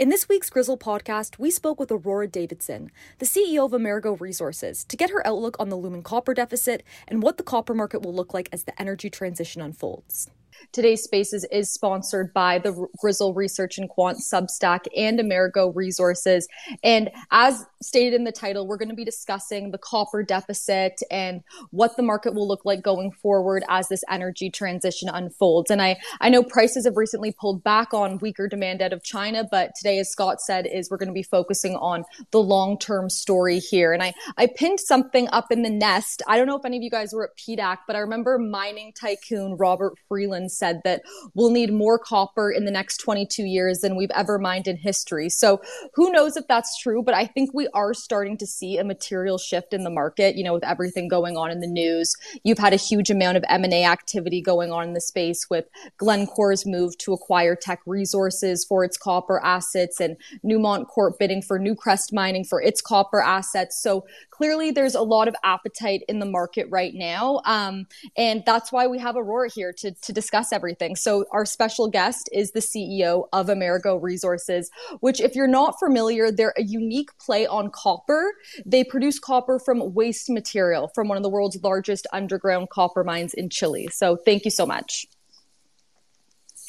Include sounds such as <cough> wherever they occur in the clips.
In this week's Grizzle podcast, we spoke with Aurora Davidson, the CEO of Amerigo Resources, to get her outlook on the looming copper deficit and what the copper market will look like as the energy transition unfolds. Today's Spaces is sponsored by the Grizzle Research and Quant Substack and Amerigo Resources. And as stated in the title, we're going to be discussing the copper deficit and what the market will look like going forward as this energy transition unfolds. And I, I know prices have recently pulled back on weaker demand out of China, but today, as Scott said, is we're going to be focusing on the long-term story here. And I, I pinned something up in the nest. I don't know if any of you guys were at PDAC, but I remember mining tycoon Robert Friedland said that we'll need more copper in the next 22 years than we've ever mined in history. So who knows if that's true, but I think we are starting to see a material shift in the market, you know, with everything going on in the news. You've had a huge amount of M&A activity going on in the space with Glencore's move to acquire Teck Resources for its copper assets and Newmont Corp bidding for Newcrest Mining for its copper assets. So clearly there's a lot of appetite in the market right now. Um, and that's why we have Aurora here to, to discuss everything. So our special guest is the CEO of Amerigo Resources, which if you're not familiar, they're a unique play on copper. They produce copper from waste material from one of the world's largest underground copper mines in Chile. So thank you so much.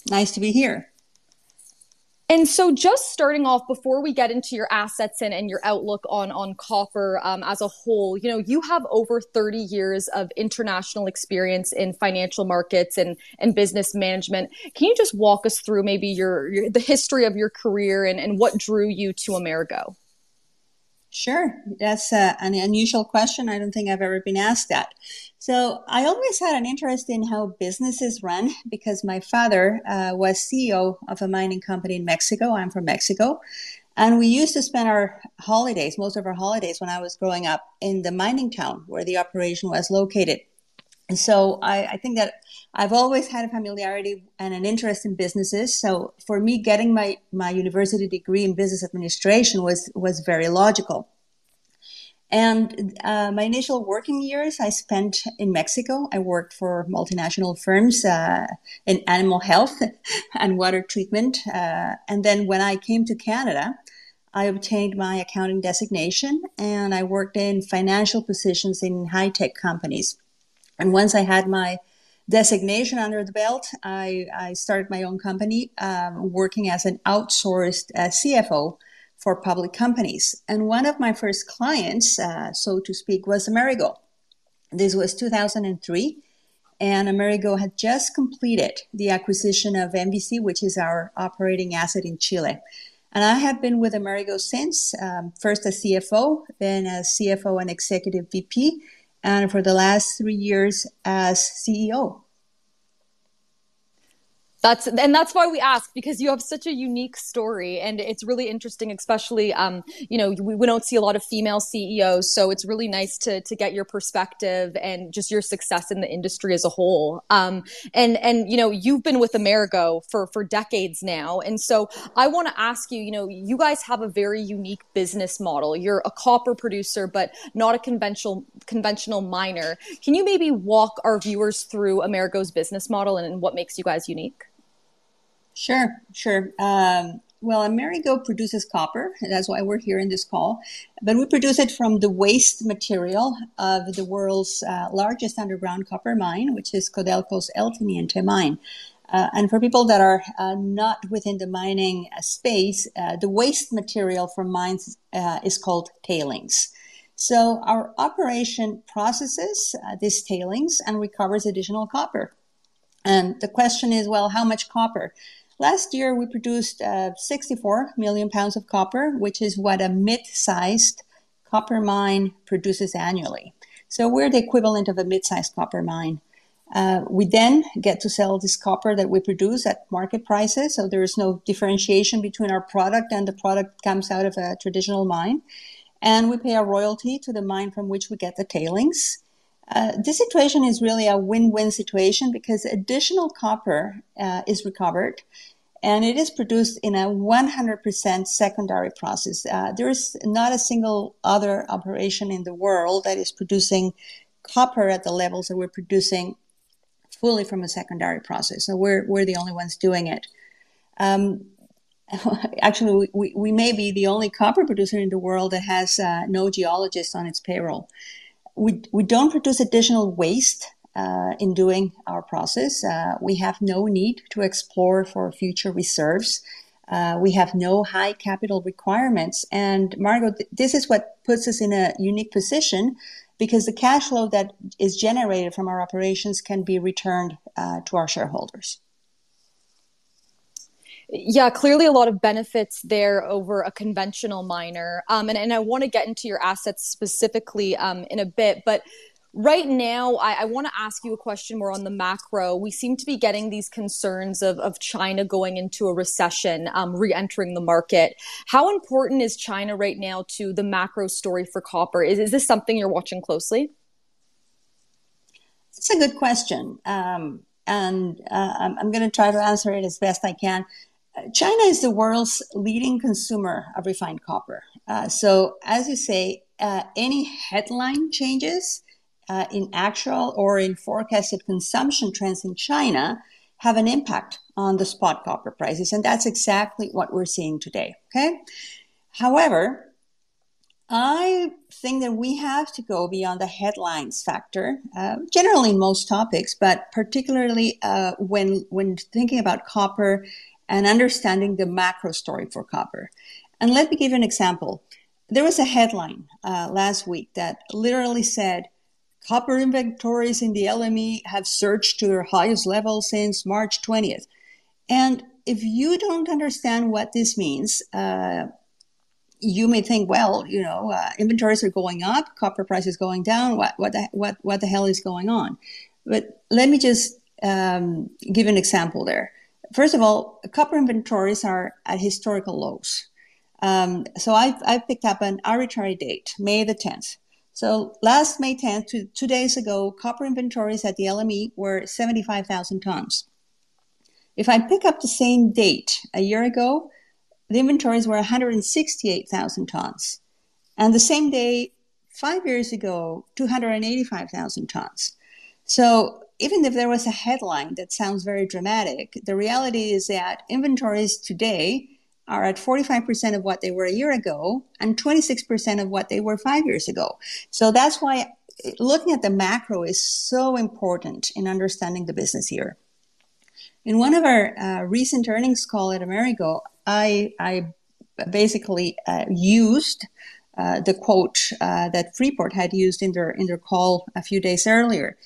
Nice to be here. And so, just starting off, before we get into your assets and, and your outlook on on copper um, as a whole, you know, you have over 30 years of international experience in financial markets and and business management. Can you just walk us through maybe your, your the history of your career and, and what drew you to Amerigo? Sure. That's uh, an unusual question. I don't think I've ever been asked that. So I always had an interest in how businesses run because my father uh, was CEO of a mining company in Mexico. I'm from Mexico. And we used to spend our holidays, most of our holidays when I was growing up, in the mining town where the operation was located. And so I, I, think that I've always had a familiarity and an interest in businesses. So for me, getting my, my university degree in business administration was, was very logical. And uh, my initial working years I spent in Mexico. I worked for multinational firms uh, in animal health <laughs> and water treatment. Uh, and then when I came to Canada, I obtained my accounting designation and I worked in financial positions in high tech companies. And once I had my designation under the belt, I, I started my own company um, working as an outsourced uh, CFO for public companies. And one of my first clients, uh, so to speak, was Amerigo. This was 2003, and Amerigo had just completed the acquisition of MVC, which is our operating asset in Chile. And I have been with Amerigo since, um, first as CFO, then as CFO and executive VP, and for the last three years as CEO. That's and that's why we ask because you have such a unique story and it's really interesting, especially um, you know we, we don't see a lot of female CEOs, so it's really nice to to get your perspective and just your success in the industry as a whole. Um, and and you know you've been with Amerigo for for decades now, and so I want to ask you, you know, you guys have a very unique business model. You're a copper producer, but not a conventional conventional miner. Can you maybe walk our viewers through Amerigo's business model and, and what makes you guys unique? Sure, sure. Um, well, Amerigo produces copper. That's why we're here in this call. But we produce it from the waste material of the world's uh, largest underground copper mine, which is Codelco's El Teniente mine. Uh, and for people that are uh, not within the mining uh, space, uh, the waste material from mines uh, is called tailings. So our operation processes these tailings and recovers additional copper. And the question is, well, how much copper? Last year, we produced uh, 64 million pounds of copper, which is what a mid sized copper mine produces annually. So we're the equivalent of a mid sized copper mine. Uh, we then get to sell this copper that we produce at market prices. So there is no differentiation between our product and the product comes out of a traditional mine. And we pay a royalty to the mine from which we get the tailings. Uh, this situation is really a win-win situation because additional copper uh, is recovered and it is produced in a 100% secondary process. Uh, there is not a single other operation in the world that is producing copper at the levels that we're producing fully from a secondary process. So we're, we're the only ones doing it. Um, <laughs> actually, we, we may be the only copper producer in the world that has uh, no geologist on its payroll. We, we don't produce additional waste uh, in doing our process. Uh, we have no need to explore for future reserves. Uh, we have no high capital requirements. And Margot, th- this is what puts us in a unique position because the cash flow that is generated from our operations can be returned uh, to our shareholders. Yeah, clearly a lot of benefits there over a conventional miner. Um, and, and I want to get into your assets specifically um, in a bit, but right now i, I want to ask you a question more on the macro. We seem to be getting these concerns of, of china going into a recession um, re-entering the market. How important is china right now to the macro story for copper? Is, is this something you're watching closely? It's a good question. Um, and uh, i'm, I'm going to try to answer it as best i can. China is the world's leading consumer of refined copper. Uh, so, as you say, uh, any headline changes uh, in actual or in forecasted consumption trends in China have an impact on the spot copper prices. And that's exactly what we're seeing today. Okay. However, I think that we have to go beyond the headlines factor, uh, generally in most topics, but particularly uh, when when thinking about copper and understanding the macro story for copper. And let me give you an example. There was a headline uh, last week that literally said Copper inventories in the LME have surged to their highest level since March 20th. And if you don't understand what this means, uh, you may think, well, you know, uh, inventories are going up, copper price is going down. What what the, what what the hell is going on? But let me just um, give an example there. First of all, copper inventories are at historical lows. Um, so I've, I've picked up an arbitrary date, May the 10th. So last May 10th, two, two days ago, copper inventories at the LME were 75,000 tons. If I pick up the same date a year ago, the inventories were 168,000 tons. And the same day, five years ago, 285,000 tons. So even if there was a headline that sounds very dramatic, the reality is that inventories today are at 45% of what they were a year ago and 26% of what they were five years ago. So that's why looking at the macro is so important in understanding the business here. In one of our uh, recent earnings call at Amerigo, I, I basically uh, used uh, the quote uh, that Freeport had used in their in their call a few days earlier,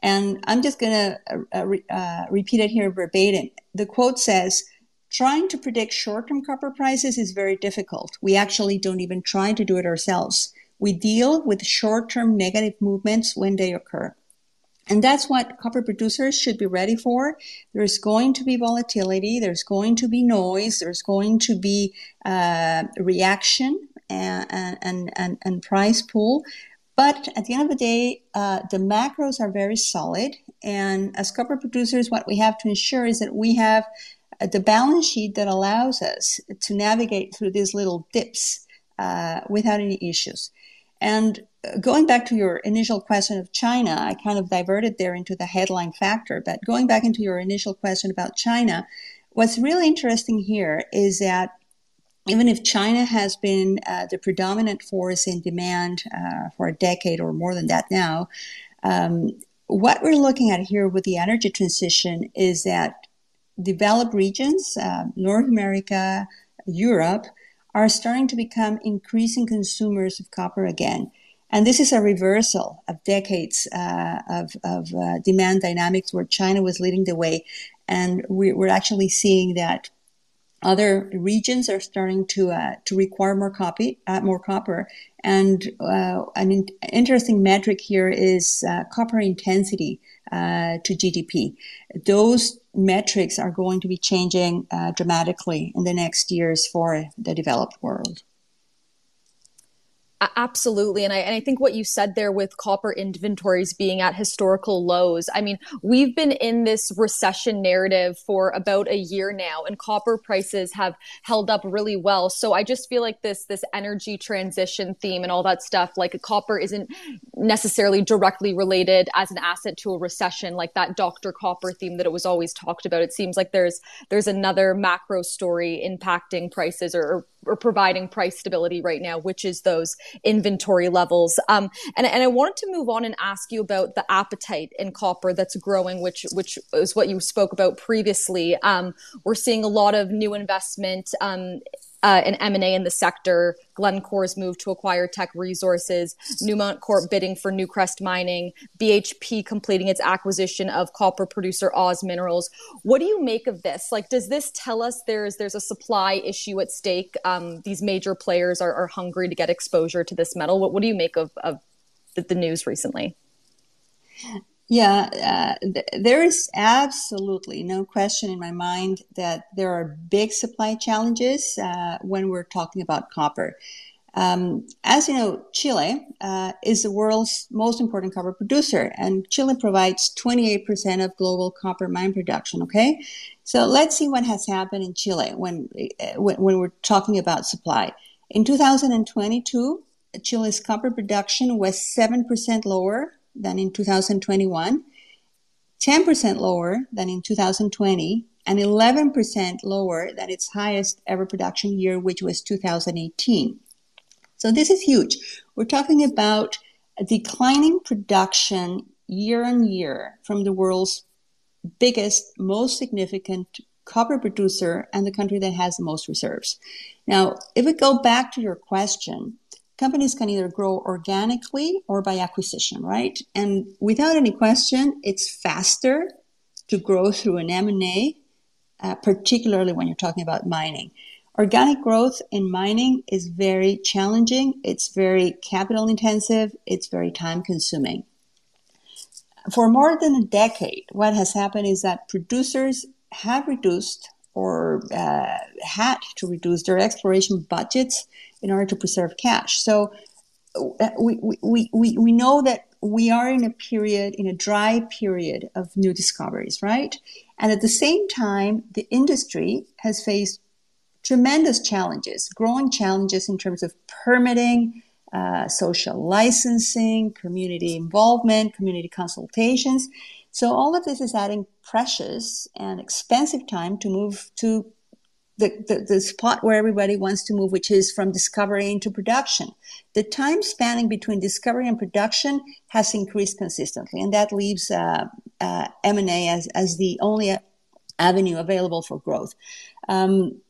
and I'm just going to uh, re- uh, repeat it here verbatim. The quote says trying to predict short term copper prices is very difficult. We actually don't even try to do it ourselves. We deal with short term negative movements when they occur. And that's what copper producers should be ready for. There's going to be volatility, there's going to be noise, there's going to be uh, reaction and, and, and, and price pull. But at the end of the day, uh, the macros are very solid. And as copper producers, what we have to ensure is that we have the balance sheet that allows us to navigate through these little dips uh, without any issues. And uh, going back to your initial question of China, I kind of diverted there into the headline factor. But going back into your initial question about China, what's really interesting here is that even if China has been uh, the predominant force in demand uh, for a decade or more than that now, um, what we're looking at here with the energy transition is that developed regions, uh, North America, Europe, are starting to become increasing consumers of copper again. And this is a reversal of decades uh, of, of uh, demand dynamics where China was leading the way. And we, are actually seeing that other regions are starting to uh, to require more copy, uh, more copper. And uh, an in- interesting metric here is uh, copper intensity to GDP. Those metrics are going to be changing uh, dramatically in the next years for the developed world. Absolutely. And I, and I think what you said there with copper inventories being at historical lows, I mean, we've been in this recession narrative for about a year now, and copper prices have held up really well. So I just feel like this, this energy transition theme and all that stuff, like copper isn't necessarily directly related as an asset to a recession, like that Dr. Copper theme that it was always talked about. It seems like there's, there's another macro story impacting prices or, or providing price stability right now, which is those inventory levels. Um, and, and I wanted to move on and ask you about the appetite in copper that's growing, which which is what you spoke about previously. Um, we're seeing a lot of new investment um, uh, an M&A in the sector, Glencore's move to acquire Teck Resources, Newmont Corp bidding for Newcrest Mining, BHP completing its acquisition of copper producer Oz Minerals. What do you make of this? Like, does this tell us there's there's a supply issue at stake? Um, these major players are, are hungry to get exposure to this metal. What, what do you make of, of the, the news recently? Yeah, uh, th- there is absolutely no question in my mind that there are big supply challenges uh, when we're talking about copper. Um, as you know, Chile uh, is the world's most important copper producer, and Chile provides 28% of global copper mine production. Okay, so let's see what has happened in Chile when uh, when, when we're talking about supply. In 2022, Chile's copper production was 7% lower than in 2021, 10% lower than in 2020, and 11% lower than its highest ever production year, which was 2018. So this is huge. We're talking about declining production year on year from the world's biggest, most significant copper producer and the country that has the most reserves. Now, if we go back to your question, companies can either grow organically or by acquisition, right? And without any question, it's faster to grow through an M&A, uh, particularly when you're talking about mining. Organic growth in mining is very challenging. It's very capital intensive. It's very time consuming. For more than a decade, what has happened is that producers have reduced or uh, had to reduce their exploration budgets in order to preserve cash. So we, we, we, we know that we are in a period, in a dry period of new discoveries, right? And at the same time, the industry has faced tremendous challenges, growing challenges in terms of permitting, uh, social licensing, community involvement, community consultations. So all of this is adding precious and expensive time to move to the, the, the, spot where everybody wants to move, which is from discovery into production. The time spanning between discovery and production has increased consistently, and that leaves uh, uh, M&A as, as the only avenue available for growth. Um,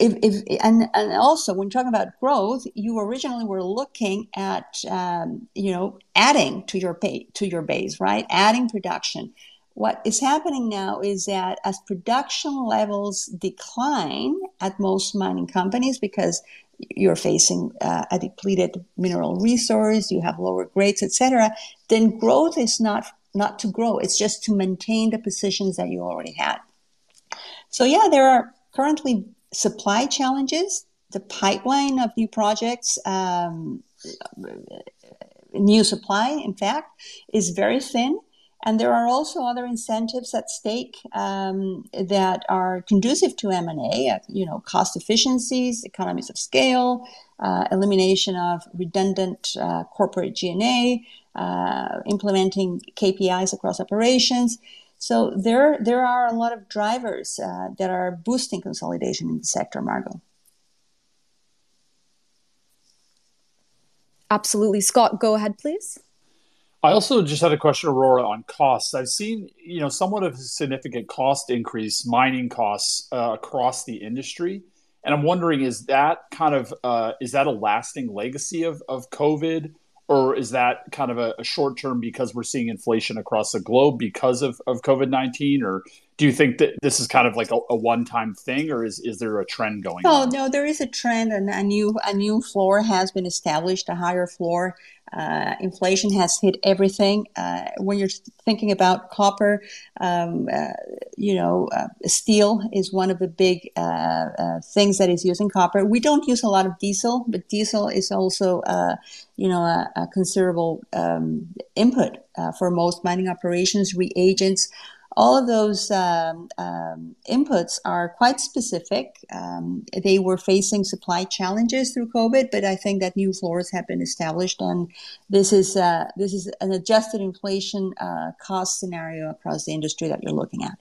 if, if, and, and also when talking about growth, you originally were looking at um, you know adding to your pay, to your base, right? Adding production what is happening now is that as production levels decline at most mining companies because you're facing uh, a depleted mineral resource, you have lower grades, etc., then growth is not not to grow; it's just to maintain the positions that you already had. So yeah, there are currently supply challenges. The pipeline of new projects, um, new supply, in fact, is very thin. And there are also other incentives at stake um, that are conducive to M&A, uh, you know, cost efficiencies, economies of scale, uh, elimination of redundant uh, corporate G&A, uh, implementing KPIs across operations. So there, there are a lot of drivers uh, that are boosting consolidation in the sector, Margot. Absolutely. Scott, go ahead, please. I also just had a question, Aurora, on costs. I've seen, you know, somewhat of a significant cost increase, mining costs uh, across the industry, and I'm wondering, is that kind of uh, is that a lasting legacy of of COVID, or is that kind of a, a short term because we're seeing inflation across the globe because of of COVID nineteen, or do you think that this is kind of like a, a one time thing, or is is there a trend going? Oh on? no, there is a trend, and a new a new floor has been established, a higher floor Uh, inflation has hit everything. Uh, when you're thinking about copper, um, uh, you know, uh, steel is one of the big uh, uh, things that is using copper. We don't use a lot of diesel, but diesel is also, you know, a, a considerable um, input for most mining operations. Reagents all of those um, um, inputs are quite specific. Um, they were facing supply challenges through COVID, but I think that new floors have been established, and this is uh, this is an adjusted inflation uh, cost scenario across the industry that you're looking at.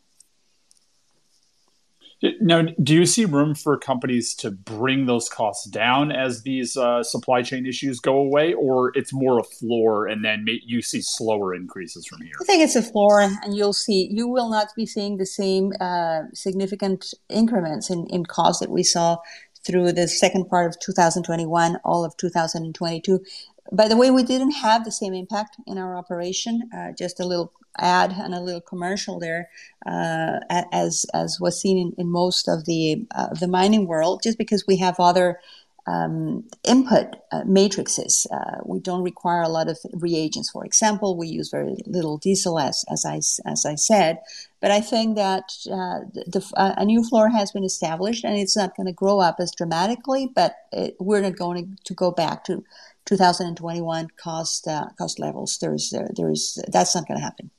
Now, do you see room for companies to bring those costs down as these uh, supply chain issues go away, or it's more a floor and then you see slower increases from here? I think it's a floor, and you'll see you will not be seeing the same uh, significant increments in, in cost that we saw through the second part of 2021, all of 2022. By the way, we didn't have the same impact in our operation. Uh, just a little ad and a little commercial there, uh, as as was seen in, in most of the uh, the mining world. Just because we have other um, input uh, matrices, uh, we don't require a lot of reagents. For example, we use very little diesel, as as I as I said. But I think that uh, the, a new floor has been established, and it's not going to grow up as dramatically. But it, we're not going to go back to 2021 cost uh, cost levels. There's there, there's that's not going to happen.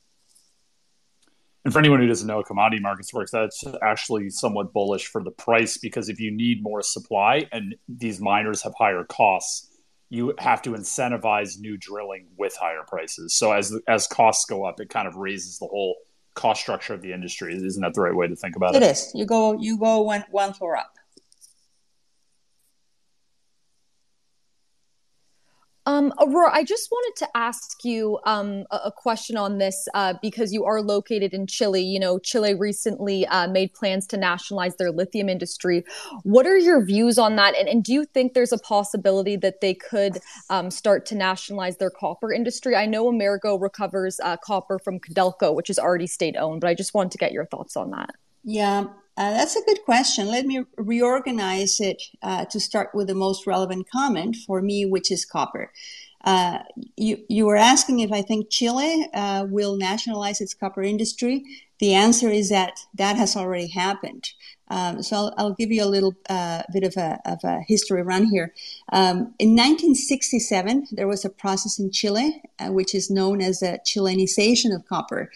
And for anyone who doesn't know how commodity markets works, that's actually somewhat bullish for the price because if you need more supply and these miners have higher costs, you have to incentivize new drilling with higher prices. So as as costs go up, it kind of raises the whole cost structure of the industry. Isn't that the right way to think about it? It is. You go you go one one floor up. Um, Aurora, I just wanted to ask you um, a, a, question on this uh, because you are located in Chile. You know, Chile recently uh, made plans to nationalize their lithium industry. What are your views on that? And, and do you think there's a possibility that they could um, start to nationalize their copper industry? I know Amerigo recovers uh, copper from Codelco, which is already state owned, but I just wanted to get your thoughts on that. Yeah, uh, that's a good question. Let me reorganize it uh, to start with the most relevant comment for me, which is copper. Uh, you, you were asking if I think Chile uh, will nationalize its copper industry. The answer is that that has already happened. Um, so I'll, I'll, give you a little uh, bit of a, of a, history run here. Um, in 1967, there was a process in Chile, uh, which is known as the Chilenization of copper.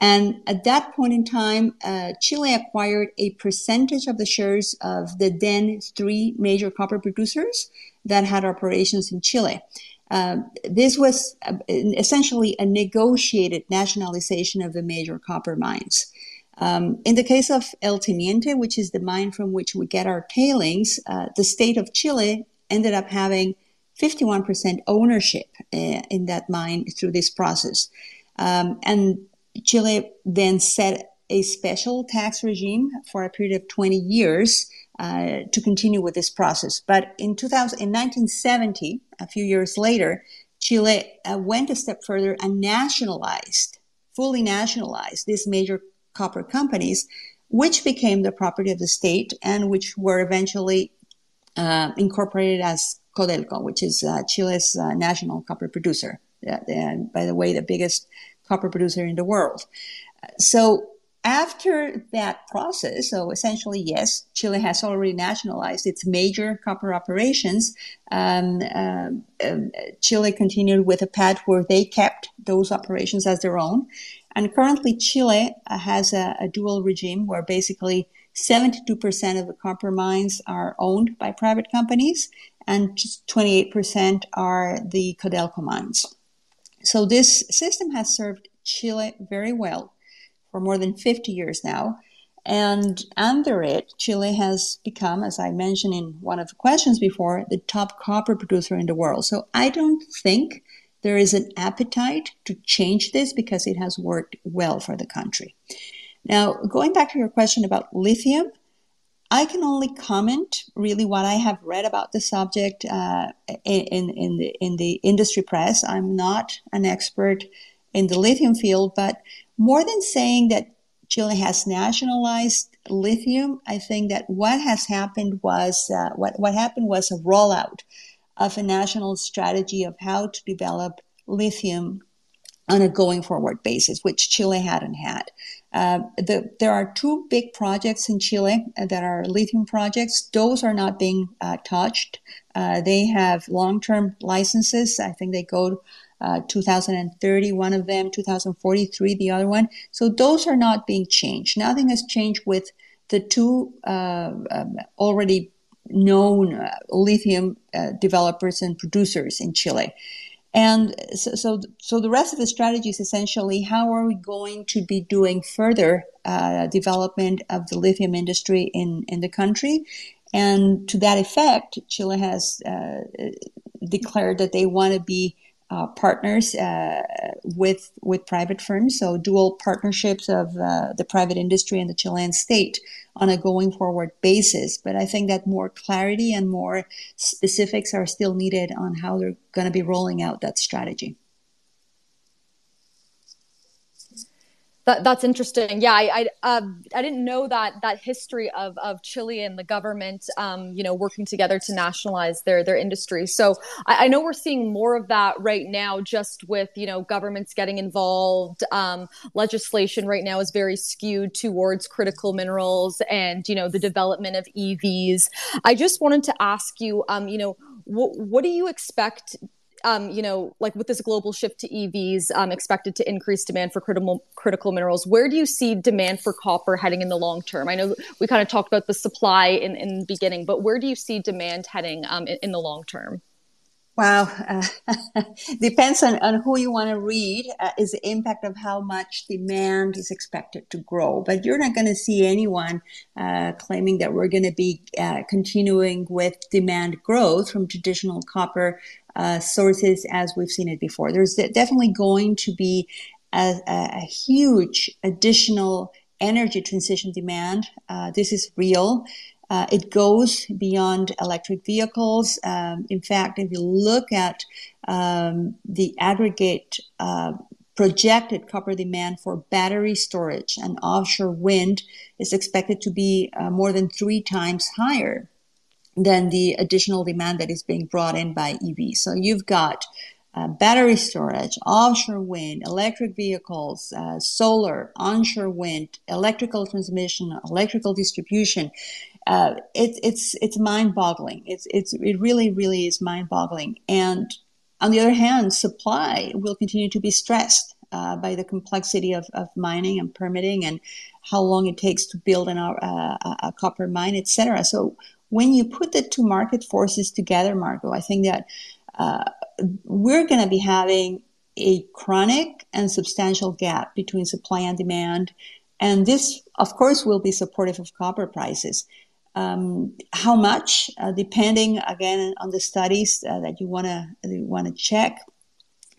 And at that point in time, uh, Chile acquired a percentage of the shares of the then three major copper producers that had operations in Chile. Uh, this was uh, essentially a negotiated nationalization of the major copper mines. Um, in the case of El Teniente, which is the mine from which we get our tailings, uh, the state of Chile ended up having 51% ownership uh, in that mine through this process. Um, and Chile then set a special tax regime for a period of 20 years uh, to continue with this process. But in 2000, in 1970, a few years later, Chile uh, went a step further and nationalized, fully nationalized these major copper companies, which became the property of the state and which were eventually uh, incorporated as Codelco, which is uh, Chile's uh, national copper producer. and by the way, the biggest copper producer in the world. So after that process, so essentially, yes, Chile has already nationalized its major copper operations. Um, uh, Chile continued with a path where they kept those operations as their own. And currently, Chile has a, a dual regime where basically 72% of the copper mines are owned by private companies and just 28% are the Codelco mines. So this system has served Chile very well for more than 50 years now. And under it, Chile has become, as I mentioned in one of the questions before, the top copper producer in the world. So I don't think there is an appetite to change this because it has worked well for the country. Now, going back to your question about lithium, I can only comment really what I have read about the subject uh, in, in, the, in the industry press. I'm not an expert in the lithium field, but more than saying that Chile has nationalized lithium, I think that what has happened was uh, what what happened was a rollout of a national strategy of how to develop lithium on a going forward basis, which Chile hadn't had. Uh, the, there are two big projects in Chile that are lithium projects. Those are not being uh, touched. Uh, they have long term licenses. I think they go uh, 2030, one of them, 2043, the other one. So those are not being changed. Nothing has changed with the two uh, um, already known uh, lithium developers and producers in Chile. And so, so, so, the rest of the strategy is essentially how are we going to be doing further uh, development of the lithium industry in, in the country? And to that effect, Chile has uh, declared that they want to be uh, partners uh, with with private firms, so dual partnerships of uh, the private industry and the Chilean state on a going forward basis. But I think that more clarity and more specifics are still needed on how they're going to be rolling out that strategy. That, that's interesting. Yeah, I I, uh, I didn't know that that history of of Chile and the government, um, you know, working together to nationalize their their industry. So I, I, know we're seeing more of that right now, just with you know governments getting involved. Um, legislation right now is very skewed towards critical minerals and you know the development of EVs. I just wanted to ask you, um, you know, what what do you expect um, you know, like with this global shift to EVs um, expected to increase demand for critical critical minerals, where do you see demand for copper heading in the long term? I know we kind of talked about the supply in, in the beginning, but where do you see demand heading um, in, in the long term? Wow, uh, <laughs> depends on, on who you want to read uh, is the impact of how much demand is expected to grow. But you're not going to see anyone uh, claiming that we're going to be uh, continuing with demand growth from traditional copper uh, sources as we've seen it before. There's definitely going to be a, a huge additional energy transition demand. Uh, this is real. Uh, it goes beyond electric vehicles. Um, in fact, if you look at um, the aggregate uh, projected copper demand for battery storage and offshore wind is expected to be uh, more than three times higher than the additional demand that is being brought in by EV. So you've got uh, battery storage, offshore wind, electric vehicles, uh, solar, onshore wind, electrical transmission, electrical distribution uh, it's it's it's mind boggling. It's it's it really really is mind boggling. And on the other hand, supply will continue to be stressed uh, by the complexity of, of mining and permitting and how long it takes to build an, uh, a copper mine, etc. So when you put the two market forces together, Margot, I think that uh, we're going to be having a chronic and substantial gap between supply and demand. And this, of course, will be supportive of copper prices. Um, how much, uh, depending again on the studies uh, that you want to want to check.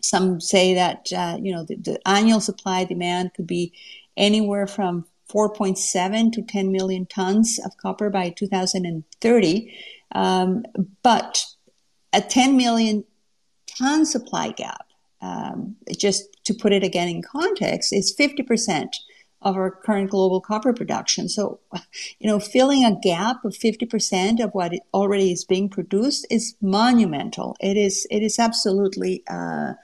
Some say that uh, you know the, the, annual supply demand could be anywhere from 4.7 to 10 million tons of copper by 2030, um, but a 10 million ton supply gap. Um, just to put it again in context, is 50 percent of our current global copper production. So, you know, filling a gap of 50% of what already is being produced is monumental. It is, it is absolutely, uh,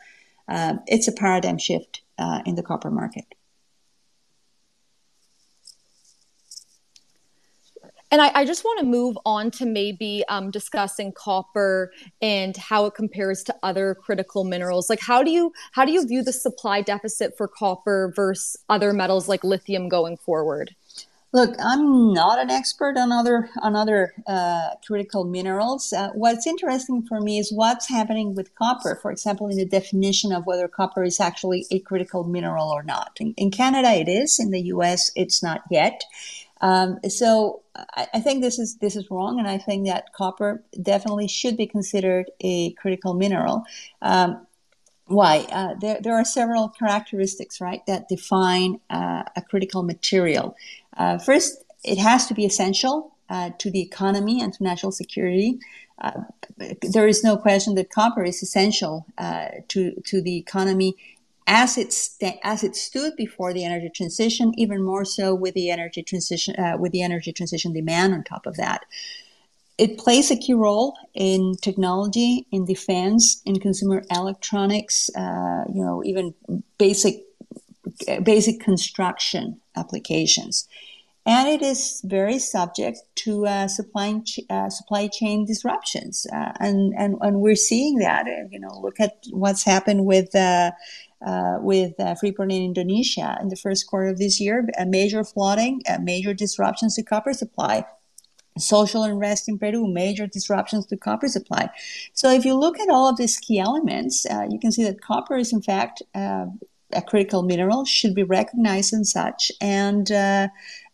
uh, it's a paradigm shift uh, in the copper market. And I, I, just want to move on to maybe um, discussing copper and how it compares to other critical minerals. Like, how do you how do you view the supply deficit for copper versus other metals like lithium going forward? Look, I'm not an expert on other on other uh, critical minerals. Uh, what's interesting for me is what's happening with copper. For example, in the definition of whether copper is actually a critical mineral or not. In, in Canada, it is. In the U.S., it's not yet. Um, so I, I, think this is this is wrong, and I think that copper definitely should be considered a critical mineral. Um, why? Uh, there, there are several characteristics, right, that define uh, a critical material. Uh, first, it has to be essential uh, to the economy and to national security. Uh, there is no question that copper is essential uh, to to the economy as it st- as it stood before the energy transition, even more so with the energy transition uh, with the energy transition demand on top of that. it plays a key role in technology, in defense, in consumer electronics, uh, you know, even basic basic construction applications. And it is very subject to uh, supply, uh, supply chain disruptions. Uh, and, and, and we're seeing that, uh, you know, look at what's happened with, uh, uh, with Freeport in Indonesia in the first quarter of this year, a major flooding, major disruptions to copper supply social unrest in Peru, major disruptions to copper supply. So if you look at all of these key elements, uh, you can see that copper is in fact uh, a critical mineral, should be recognized as such, and uh,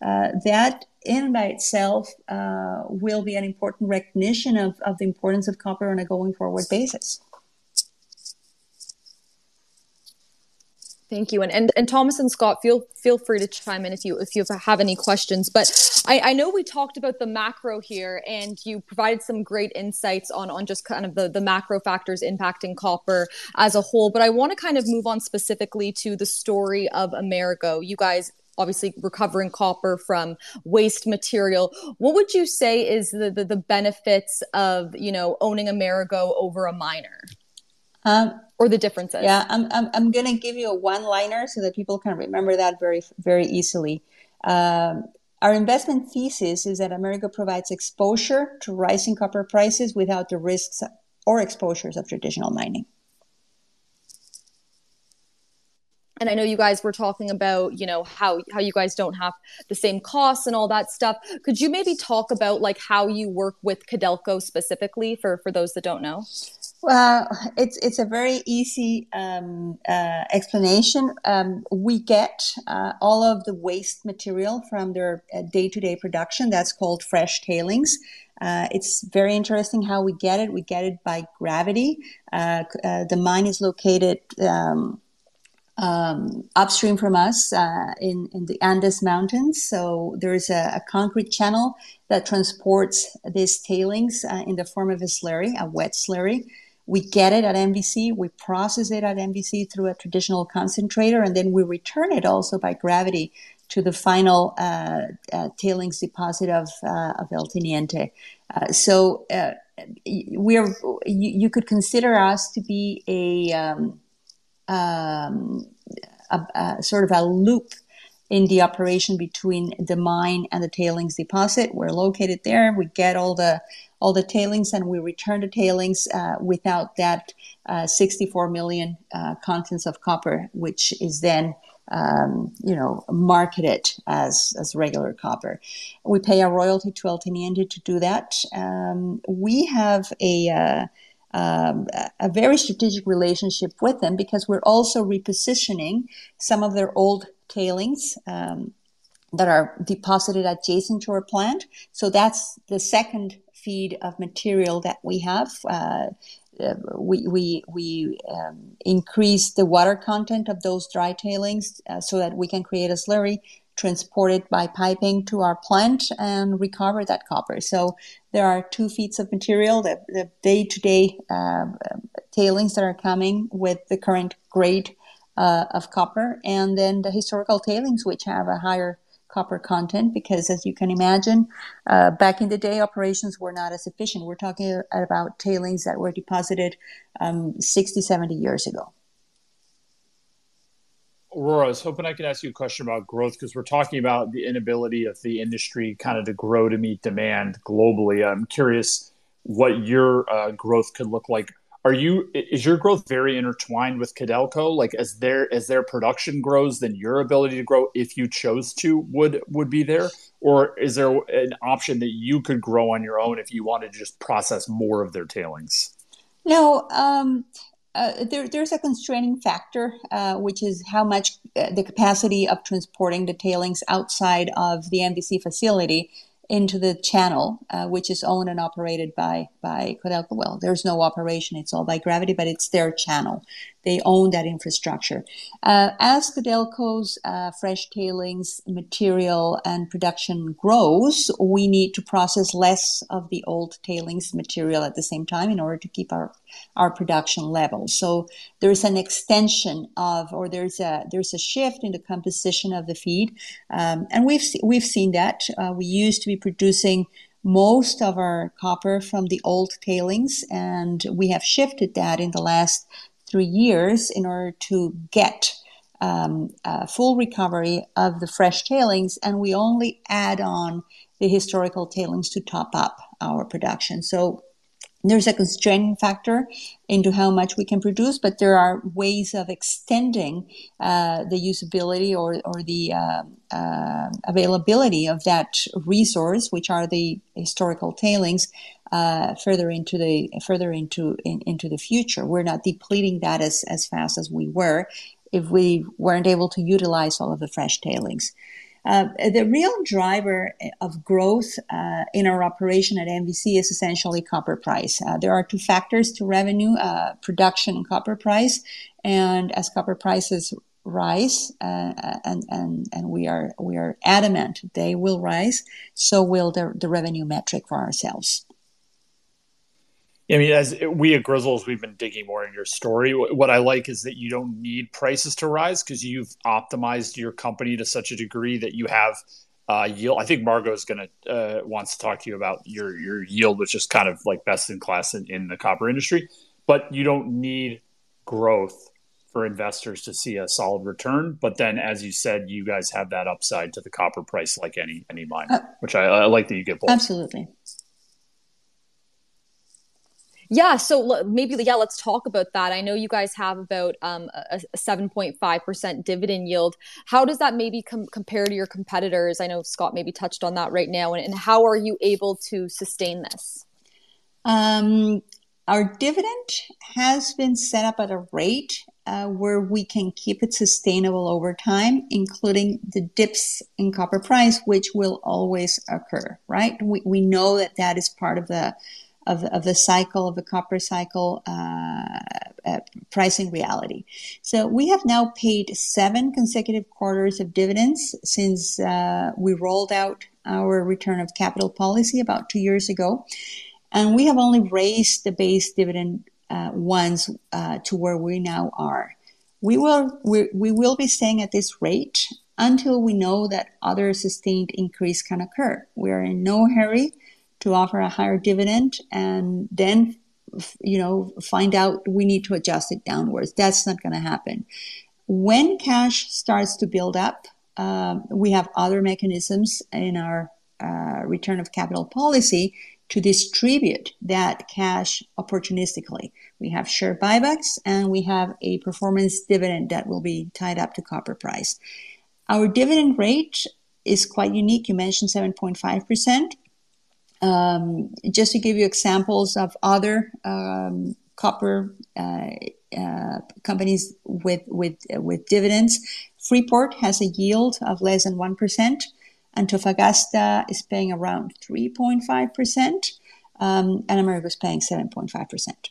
uh, that in by itself uh, will be an important recognition of, of the importance of copper on a going forward basis. Thank you. And, and and Thomas and Scott, feel feel free to chime in if you if you have any questions. But I, I know we talked about the macro here, and you provided some great insights on on just kind of the the macro factors impacting copper as a whole. But I want to kind of move on specifically to the story of Amerigo. You guys obviously recovering copper from waste material. What would you say is the, the, the benefits of, you know, owning Amerigo over a miner? Um, or the differences? Yeah, I'm, I'm, I'm going to give you a one liner so that people can remember that very, very easily. Um, our investment thesis is that Amerigo provides exposure to rising copper prices without the risks or exposures of traditional mining. and I know you guys were talking about, you know, how how you guys don't have the same costs and all that stuff. Could you maybe talk about like how you work with Codelco specifically for for those that don't know? Well, it's it's a very easy um, uh, explanation. Um, we get uh, all of the waste material from their day to day production. That's called fresh tailings. Uh, it's very interesting how we get it. We get it by gravity. Uh, uh, the mine is located um, um, upstream from us uh, in, in the Andes Mountains. So there's a, a concrete channel that transports these tailings uh, in the form of a slurry, a wet slurry. We get it at MVC, we process it at MVC through a traditional concentrator, and then we return it also by gravity to the final uh, uh tailings deposit of, uh, of El Teniente. Uh, so we're, you, you, could consider us to be a um, um, a, a sort of a loop in the operation between the mine and the tailings deposit. We're located there. We get all the all the tailings and we return the tailings uh, without that uh, 64 million uh, contents of copper, which is then um, you know marketed as as regular copper. We pay a royalty to El Teniente to do that. Um, we have a uh, um, a very strategic relationship with them because we're also repositioning some of their old tailings um, that are deposited adjacent to our plant. So that's the second feed of material that we have. Uh, uh, we we, we um, increase the water content of those dry tailings uh, so that we can create a slurry transported by piping to our plant and recover that copper. So there are two feeds of material, the, the day-to-day uh, tailings that are coming with the current grade uh, of copper, and then the historical tailings, which have a higher copper content because as you can imagine uh, back in the day operations were not as efficient we're talking about tailings that were deposited um, 60 70 years ago Aurora, I was hoping I could ask you a question about growth because we're talking about the inability of the industry kind of to grow to meet demand globally. I'm curious what your uh, growth could look like. Are you is your growth very intertwined with Codelco? Like as their as their production grows, then your ability to grow, if you chose to, would would be there, or is there an option that you could grow on your own if you wanted to just process more of their tailings? No, um, uh, there, there's a constraining factor, uh, which is how much uh, the capacity of transporting the tailings outside of the MVC facility into the channel, uh, which is owned and operated by by Codelco. Well, there's no operation; it's all by gravity, but it's their channel. They own that infrastructure. Uh, as Codelco's uh, fresh tailings material and production grows, we need to process less of the old tailings material at the same time in order to keep our our production level. So there's an extension of, or there's a there's a shift in the composition of the feed, um, and we've we've seen that. Uh, we used to be producing most of our copper from the old tailings, and we have shifted that in the last three years in order to get um, full recovery of the fresh tailings, and we only add on the historical tailings to top up our production. So there's a constraining factor into how much we can produce, but there are ways of extending uh, the usability or, or the uh, uh, availability of that resource, which are the historical tailings, uh, further into the further into in, into the future. We're not depleting that as, as fast as we were if we weren't able to utilize all of the fresh tailings. Uh, the real driver of growth uh, in our operation at MVC is essentially copper price. Uh, there are two factors to revenue, uh, production and copper price. And as copper prices rise, uh, and, and, and we are, we are adamant they will rise, so will the, the revenue metric for ourselves. I mean, as we at Grizzles, we've been digging more in your story. What I like is that you don't need prices to rise because you've optimized your company to such a degree that you have uh, yield. I think Margot is going to uh, wants to talk to you about your your yield, which is kind of like best in class in, in the copper industry. But you don't need growth for investors to see a solid return. But then, as you said, you guys have that upside to the copper price, like any any mine, uh, which I, I like that you get both. Absolutely. Yeah, so maybe yeah, let's talk about that. I know you guys have about um, a seven point five percent dividend yield. How does that maybe com- compare to your competitors? I know Scott maybe touched on that right now, and, and how are you able to sustain this? Um, our dividend has been set up at a rate uh, where we can keep it sustainable over time, including the dips in copper price, which will always occur. Right? We we know that that is part of the of, of the cycle of the copper cycle uh, pricing reality. So we have now paid seven consecutive quarters of dividends since uh, we rolled out our return of capital policy about two years ago, and we have only raised the base dividend uh, once uh, to where we now are. We will we, we will be staying at this rate until we know that other sustained increase can occur. We are in no hurry to offer a higher dividend and then you know find out we need to adjust it downwards that's not going to happen when cash starts to build up um, we have other mechanisms in our uh, return of capital policy to distribute that cash opportunistically. We have share buybacks and we have a performance dividend that will be tied up to copper price. Our dividend rate is quite unique. You mentioned 7.5%. Um, just to give you examples of other um, copper uh, uh, companies with with with dividends, Freeport has a yield of less than one percent. Antofagasta is paying around three point five percent, um, and Amerigo is paying seven point five percent.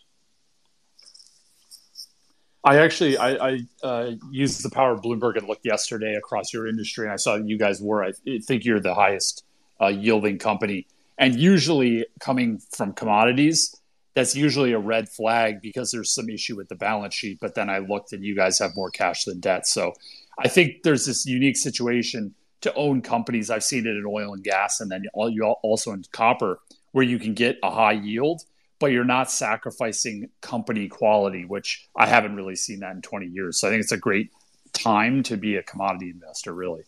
I actually I, I uh, used the power of Bloomberg and looked yesterday across your industry, and I saw you guys were. I think you're the highest uh, yielding company and usually coming from commodities, that's usually a red flag because there's some issue with the balance sheet. But then I looked and you guys have more cash than debt. So I think there's this unique situation to own companies. I've seen it in oil and gas and then you also in copper where you can get a high yield, but you're not sacrificing company quality, which I haven't really seen that in 20 years. So I think it's a great time to be a commodity investor, really.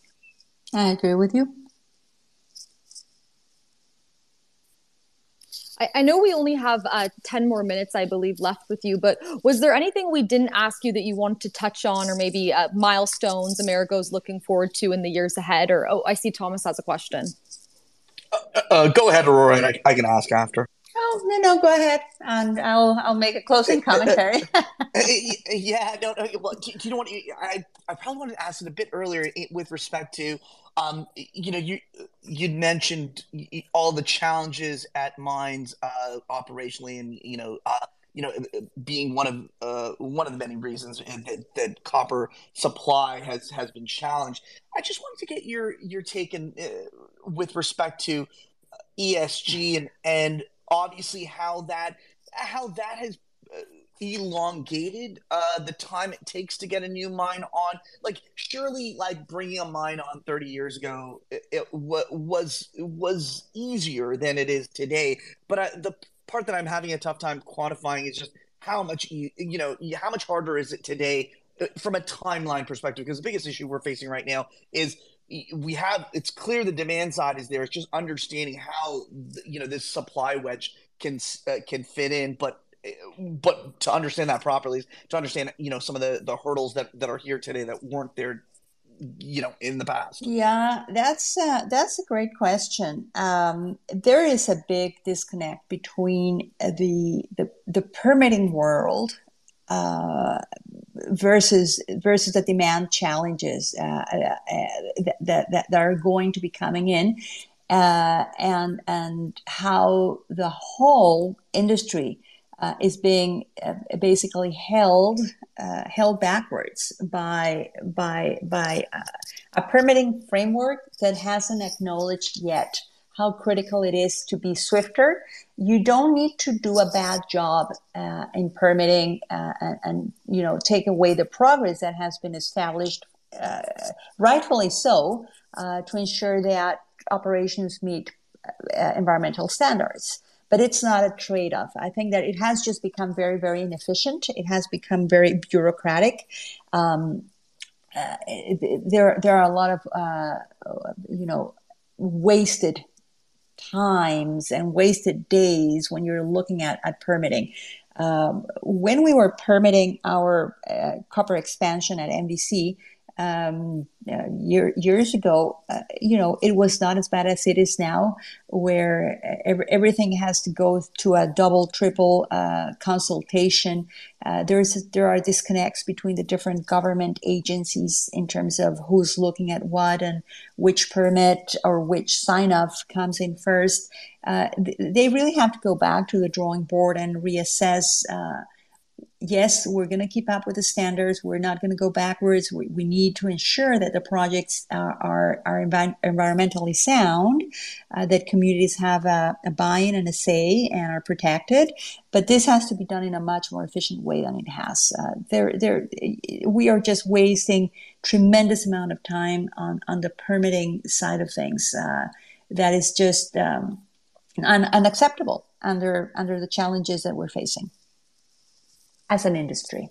I agree with you. I, I know we only have uh, 10 more minutes, I believe, left with you, but was there anything we didn't ask you that you want to touch on, or maybe uh, milestones Amerigo's looking forward to in the years ahead? Or, oh, I see Thomas has a question. Uh, uh go ahead, Aurora, I, I, can ask after. Oh no, no, go ahead, and I'll I'll make a closing commentary. <laughs> <laughs> yeah, no, no well, do, do, you know what? I I probably wanted to ask it a bit earlier with respect to um, you know, you you mentioned all the challenges at mines uh, operationally, and you know, uh, you know, being one of uh, one of the many reasons that, that copper supply has has been challenged. I just wanted to get your your take in, uh, with respect to ESG and and obviously how that how that has elongated uh, the time it takes to get a new mine on? Like, surely, like bringing a mine on 30 years ago, it, it was was easier than it is today. But I, the part that I'm having a tough time quantifying is just how much you know how much harder is it today uh, from a timeline perspective? Because the biggest issue we're facing right now is we have it's clear the demand side is there. It's just understanding how you know this supply wedge can uh, can fit in, but but to understand that properly, to understand you know some of the the hurdles that that are here today that weren't there you know in the past. Yeah that's uh, that's a great question. Um, there is a big disconnect between the the, the permitting world uh, versus versus the demand challenges uh, uh that, that, that are going to be coming in uh, and and how the whole industry uh, is being uh, basically held uh, held backwards by by by uh, a permitting framework that hasn't acknowledged yet how critical it is to be swifter. You don't need to do a bad job uh, in permitting uh, and, and, you know take away the progress that has been established, rightfully so, to ensure that operations meet environmental standards but it's not a trade off. I think that it has just become very, very inefficient. It has become very bureaucratic. Um, uh, there, there are a lot of, uh, you know, wasted times and wasted days when you're looking at, at permitting. Um, when we were permitting our uh, copper expansion at MVC, um, uh, year, years ago, uh, you know, it was not as bad as it is now, where every, everything has to go to a double, triple uh, consultation. Uh, there's there are disconnects between the different government agencies in terms of who's looking at what and which permit or which sign off comes in first. Uh, they really have to go back to the drawing board and reassess uh, yes, we're going to keep up with the standards. We're not going to go backwards. We, we need to ensure that the projects are, are, are envi- environmentally sound, uh, that communities have a, a buy-in and a say and are protected. But this has to be done in a much more efficient way than it has. Uh, there, there, we are just wasting tremendous amount of time on, on the permitting side of things. Uh, that is just um, un- unacceptable under under the challenges that we're facing as an industry.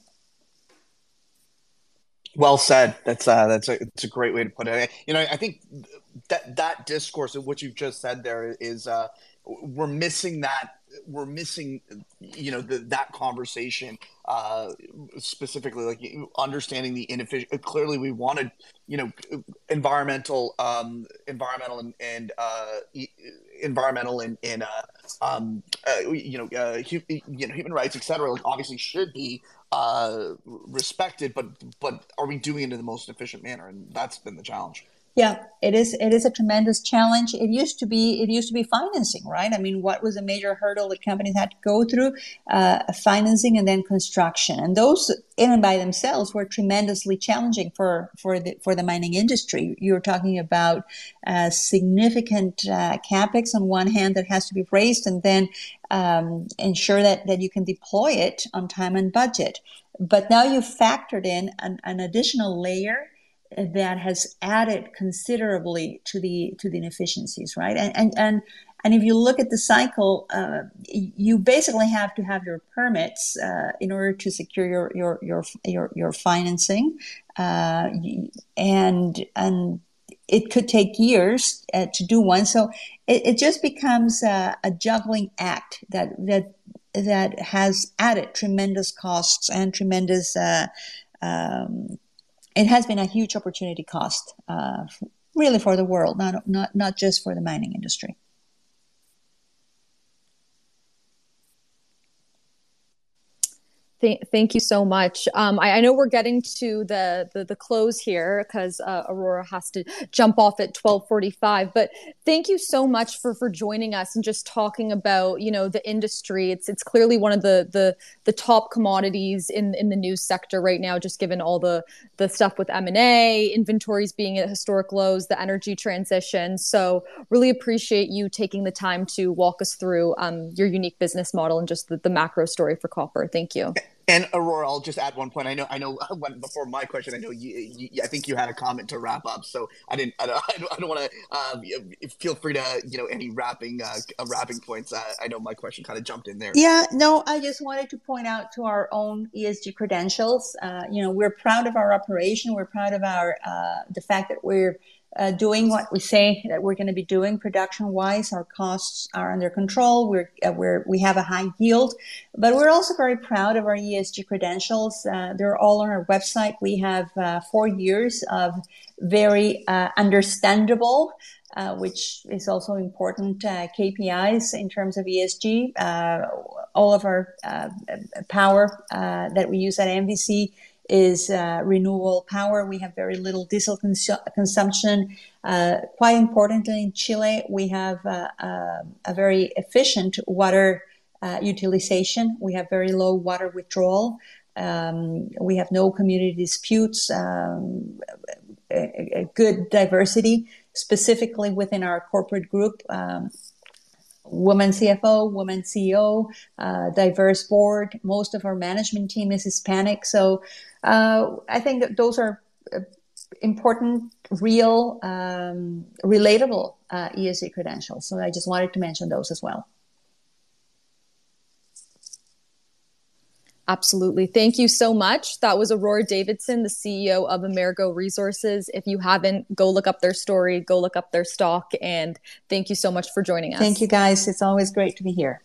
Well said. That's uh, that's a it's a great way to put it. You know, I think that that discourse of what you've just said there is uh, we're missing that we're missing you know the, that conversation uh, specifically like understanding the inefficient clearly we wanted you know environmental um, environmental and, and uh, environmental and, and uh, um, uh, you know uh, hu- you know human rights etc like obviously should be uh, respected but but are we doing it in the most efficient manner? And that's been the challenge yeah, it is. It is a tremendous challenge. It used to be. It used to be financing, right? I mean, what was a major hurdle that companies had to go through? Uh, financing and then construction, and those in and by themselves were tremendously challenging for for the for the mining industry. You're talking about uh, significant uh, capex on one hand that has to be raised, and then um, ensure that that you can deploy it on time and budget. But now you've factored in an, an additional layer that has added considerably to the to the inefficiencies, right? And and and, and if you look at the cycle, uh, you basically have to have your permits uh, in order to secure your your your your, your financing, uh, and and it could take years uh, to do one. So it, it just becomes a, a juggling act that that that has added tremendous costs and tremendous uh, um, it has been a huge opportunity cost, uh, really for the world, not, not, not just for the mining industry. Th- thank you so much. Um, I, I, know we're getting to the the, the close here because uh, Aurora has to jump off at twelve forty five. But thank you so much for for joining us and just talking about you know the industry. It's it's clearly one of the the the top commodities in in the news sector right now, just given all the the stuff with M and A, inventories being at historic lows, the energy transition. So really appreciate you taking the time to walk us through um, your unique business model and just the, the macro story for copper. Thank you. And Aurora, I'll just add one point. I know, I know. <laughs> When, before my question, I know you, you, I think you had a comment to wrap up. So I didn't. I don't. <laughs> I don't, want to. Um, feel free to, you know, any wrapping, uh, wrapping points. I, I know my question kind of jumped in there. Yeah. No, I just wanted to point out to our own ESG credentials. Uh, you know, we're proud of our operation. We're proud of our uh, the fact that we're uh, doing what we say that we're going to be doing production wise. Our costs are under control. We're, uh, we're, we have a high yield, but we're also very proud of our ESG credentials. Uh, they're all on our website. We have uh, four years of very uh, understandable, uh, which is also important KPIs in terms of ESG. all of our power that we use at MVC is uh, renewable power. We have very little diesel cons- consumption. Uh, quite importantly, in Chile, we have uh, uh a very efficient water uh, utilization. We have very low water withdrawal. Um, we have no community disputes. Um, a, a, good diversity, specifically within our corporate group. Um, woman CFO, woman CEO, uh, diverse board. Most of our management team is Hispanic. So uh, I think that those are uh, important, real, um, relatable uh, ESG credentials. So I just wanted to mention those as well. Absolutely. Thank you so much. That was Aurora Davidson, the CEO of Amerigo Resources. If you haven't, go look up their story, go look up their stock. And thank you so much for joining us. Thank you, guys. It's always great to be here.